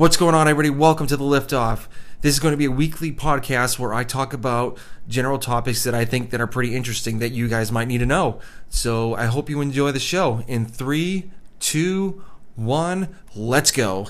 What's going on, everybody? Welcome to the Liftoff. This is going to be a weekly podcast where I talk about general topics that I think that are pretty interesting that you guys might need to know. So I hope you enjoy the show. In three, two, one, let's go.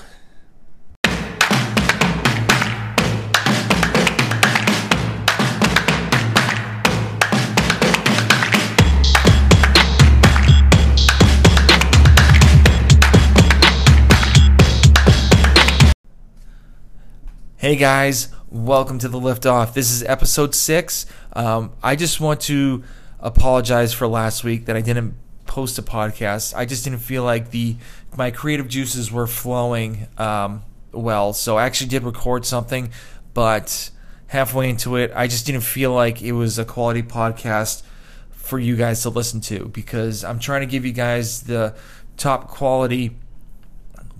Hey guys, welcome to the Liftoff. This is episode six. Um, I just want to apologize for last week that I didn't post a podcast. I just didn't feel like the my creative juices were flowing um, well. So I actually did record something, but halfway into it, I just didn't feel like it was a quality podcast for you guys to listen to because I'm trying to give you guys the top quality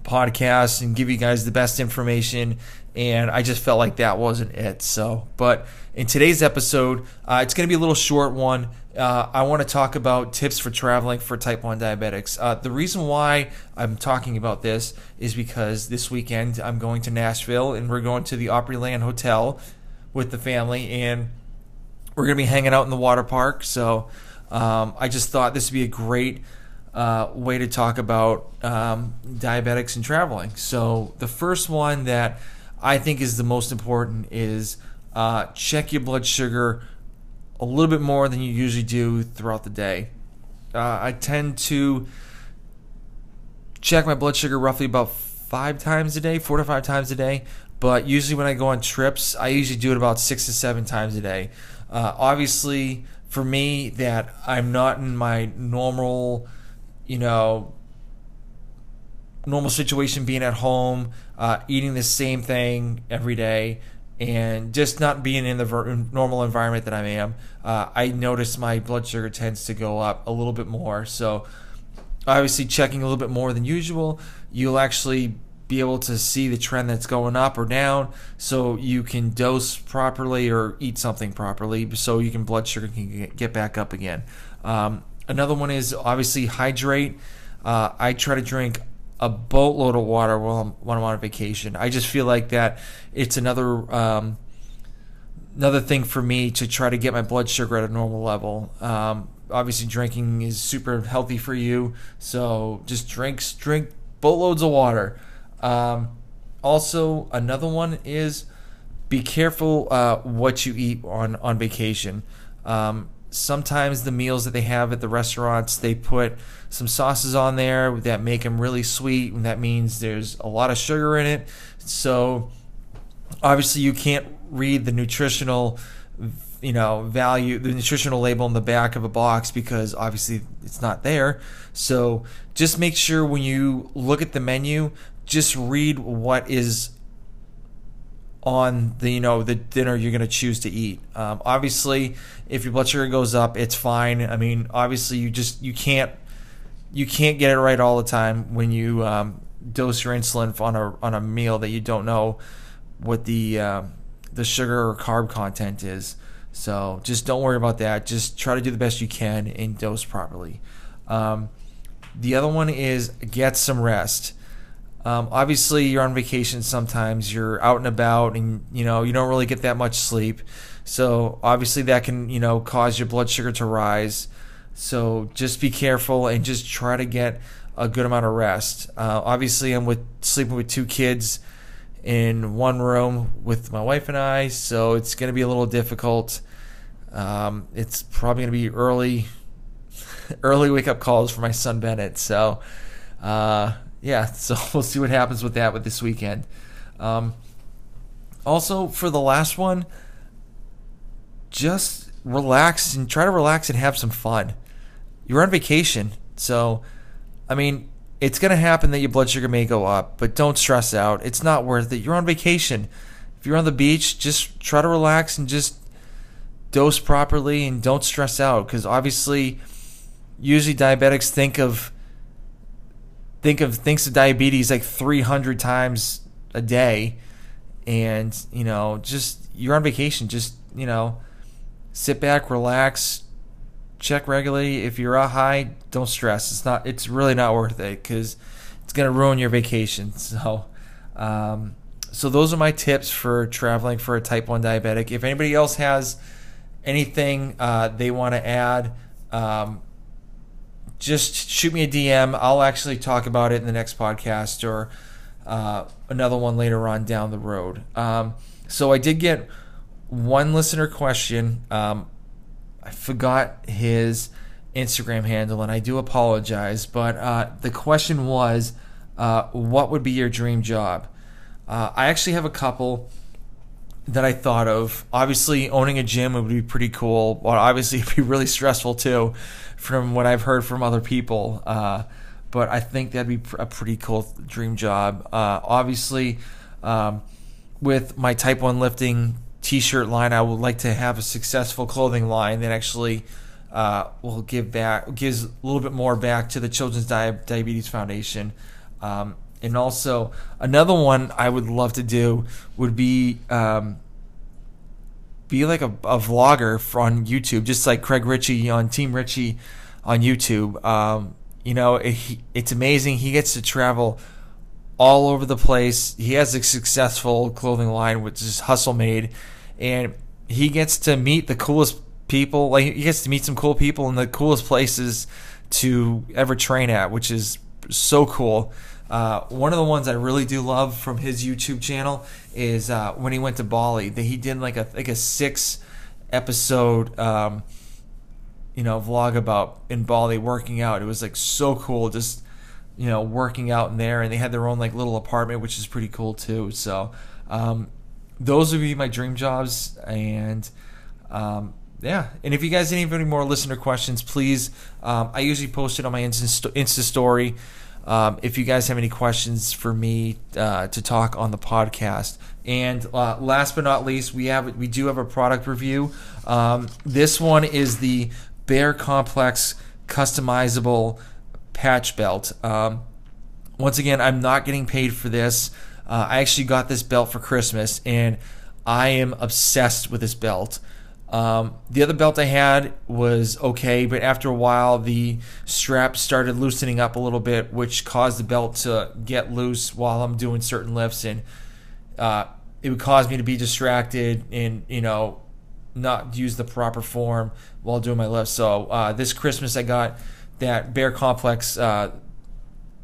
podcast and give you guys the best information and I just felt like that wasn't it. So, but in today's episode, uh, it's going to be a little short one. Uh, I want to talk about tips for traveling for type 1 diabetics. Uh, the reason why I'm talking about this is because this weekend I'm going to Nashville and we're going to the Opryland Hotel with the family and we're going to be hanging out in the water park. So um, I just thought this would be a great uh, way to talk about um, diabetics and traveling. So the first one that I think is the most important is uh, check your blood sugar a little bit more than you usually do throughout the day. Uh, I tend to check my blood sugar roughly about five times a day, four to five times a day. But usually when I go on trips, I usually do it about six to seven times a day. Uh, obviously, for me, that I'm not in my normal, you know, normal situation being at home, uh, eating the same thing every day, and just not being in the ver- normal environment that I am, uh, I notice my blood sugar tends to go up a little bit more. So, obviously, checking a little bit more than usual, you'll actually be able to see the trend that's going up or down so you can dose properly or eat something properly so you can blood sugar can get back up again um, another one is obviously hydrate uh, i try to drink a boatload of water while I'm, when I'm on vacation. I just feel like that it's another um, another thing for me to try to get my blood sugar at a normal level. Um, obviously, drinking is super healthy for you, so just drinks drink boatloads of water. Um, also, another one is be careful uh, what you eat on on vacation. Um, sometimes the meals that they have at the restaurants they put some sauces on there that make them really sweet and that means there's a lot of sugar in it. So obviously you can't read the nutritional you know value the nutritional label on the back of a box because obviously it's not there. So just make sure when you look at the menu just read what is on the you know the dinner you're going to choose to eat. Um, obviously, if your blood sugar goes up, it's fine. I mean, obviously, you just you can't you can't get it right all the time when you um, dose your insulin on a on a meal that you don't know what the uh, the sugar or carb content is. So just don't worry about that. Just try to do the best you can and dose properly. Um, the other one is get some rest. Um, obviously, you're on vacation sometimes. You're out and about, and you know you don't really get that much sleep. So obviously, that can you know cause your blood sugar to rise. So just be careful and just try to get a good amount of rest. Uh, obviously, I'm with sleeping with two kids in one room with my wife and I, so it's going to be a little difficult. Um, it's probably going to be early, early wake up calls for my son Bennett. So. Uh, yeah, so we'll see what happens with that with this weekend. Um, also, for the last one, just relax and try to relax and have some fun. You're on vacation, so I mean, it's going to happen that your blood sugar may go up, but don't stress out. It's not worth it. You're on vacation. If you're on the beach, just try to relax and just dose properly and don't stress out because obviously, usually diabetics think of think of thinks of diabetes like 300 times a day. And you know just you're on vacation just you know sit back relax check regularly. If you're a high don't stress. It's not it's really not worth it because it's going to ruin your vacation. So Um, so those are my tips for traveling for a type 1 diabetic. If anybody else has anything uh, they want to add, um, just shoot me a DM. I'll actually talk about it in the next podcast or uh, another one later on down the road. Um, so I did get one listener question. Um, I forgot his Instagram handle, and I do apologize. But uh, the question was, uh, "What would be your dream job?" Uh, I actually have a couple that I thought of. Obviously, owning a gym would be pretty cool. Well, obviously, it'd be really stressful too, from what I've heard from other people. Uh, but I think that'd be a pretty cool dream job. Uh, obviously, um, with my Type One lifting T-shirt line, I would like to have a successful clothing line that actually uh, will give back, gives a little bit more back to the Children's Diabetes Foundation. Um, and also another one I would love to do would be um, be like a, a vlogger on YouTube, just like Craig Richey on Team Richey on YouTube. Um, you know, it, it's amazing. He gets to travel all over the place. He has a successful clothing line, which is Hustle Made, and he gets to meet the coolest people. Like he gets to meet some cool people in the coolest places to ever train at, which is so cool. Uh, one of the ones I really do love from his YouTube channel is uh, when he went to Bali. That he did like a like a six episode, um, you know, vlog about in Bali working out. It was like so cool, just you know, working out in there, and they had their own like little apartment, which is pretty cool too. So um, those would be my dream jobs, and um, yeah. And if you guys have any more listener questions, please, um, I usually post it on my Insta, Insta story. Um, if you guys have any questions for me uh, to talk on the podcast. And uh, last but not least, we have we do have a product review. Um, this one is the Bear KompleX customizable patch belt. Um, once again, I'm not getting paid for this. Uh, I actually got this belt for Christmas, and I am obsessed with this belt. Um, the other belt I had was okay, but after a while, the strap started loosening up a little bit, which caused the belt to get loose while I'm doing certain lifts, and uh, it would cause me to be distracted and you know not use the proper form while doing my lifts. So uh, this Christmas, I got that Bear KompleX uh,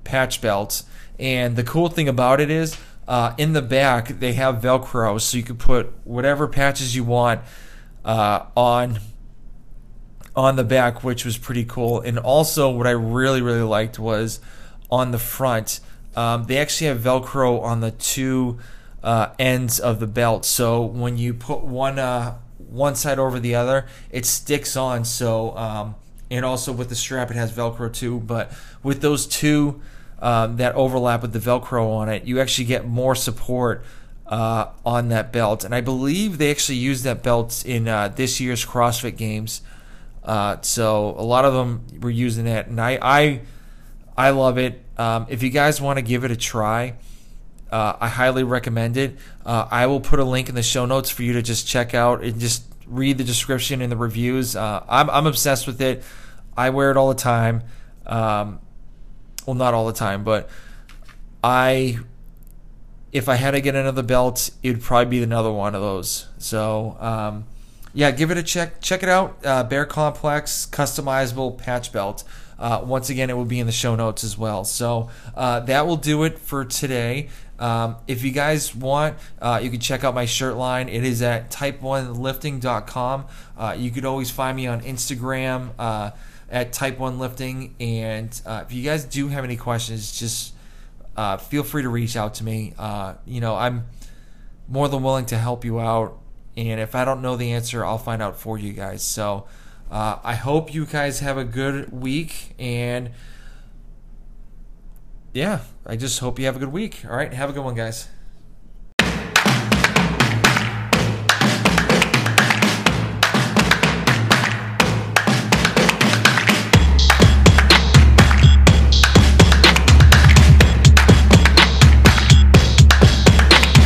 patch belt, and the cool thing about it is uh, in the back they have Velcro, so you can put whatever patches you want uh, on on the back, which was pretty cool. And also, what I really really liked was on the front. Um, they actually have Velcro on the two uh, ends of the belt, so when you put one uh, one side over the other, it sticks on. So um, and also with the strap, it has Velcro too. But with those two um, that overlap with the Velcro on it, you actually get more support uh, on that belt. And I believe they actually used that belt in uh, this year's CrossFit Games. Uh, so a lot of them were using it, and I I, I love it. Um, if you guys want to give it a try, uh, I highly recommend it. Uh, I will put a link in the show notes for you to just check out and just read the description and the reviews. Uh, I'm I'm obsessed with it. I wear it all the time. Um, well, not all the time, but I if I had to get another belt, it would probably be another one of those. So, um, yeah, give it a check. Check it out. Uh, Bear KompleX customizable patch belt. Uh, once again, it will be in the show notes as well. So uh, that will do it for today. Um, if you guys want, uh, you can check out my shirt line. It is at type1lifting.com. Uh, you could always find me on Instagram uh, at type1lifting. And uh, if you guys do have any questions, just uh, feel free to reach out to me. Uh, you know, I'm more than willing to help you out. And if I don't know the answer, I'll find out for you guys. So uh, I hope you guys have a good week. And yeah, I just hope you have a good week. All right. Have a good one, guys.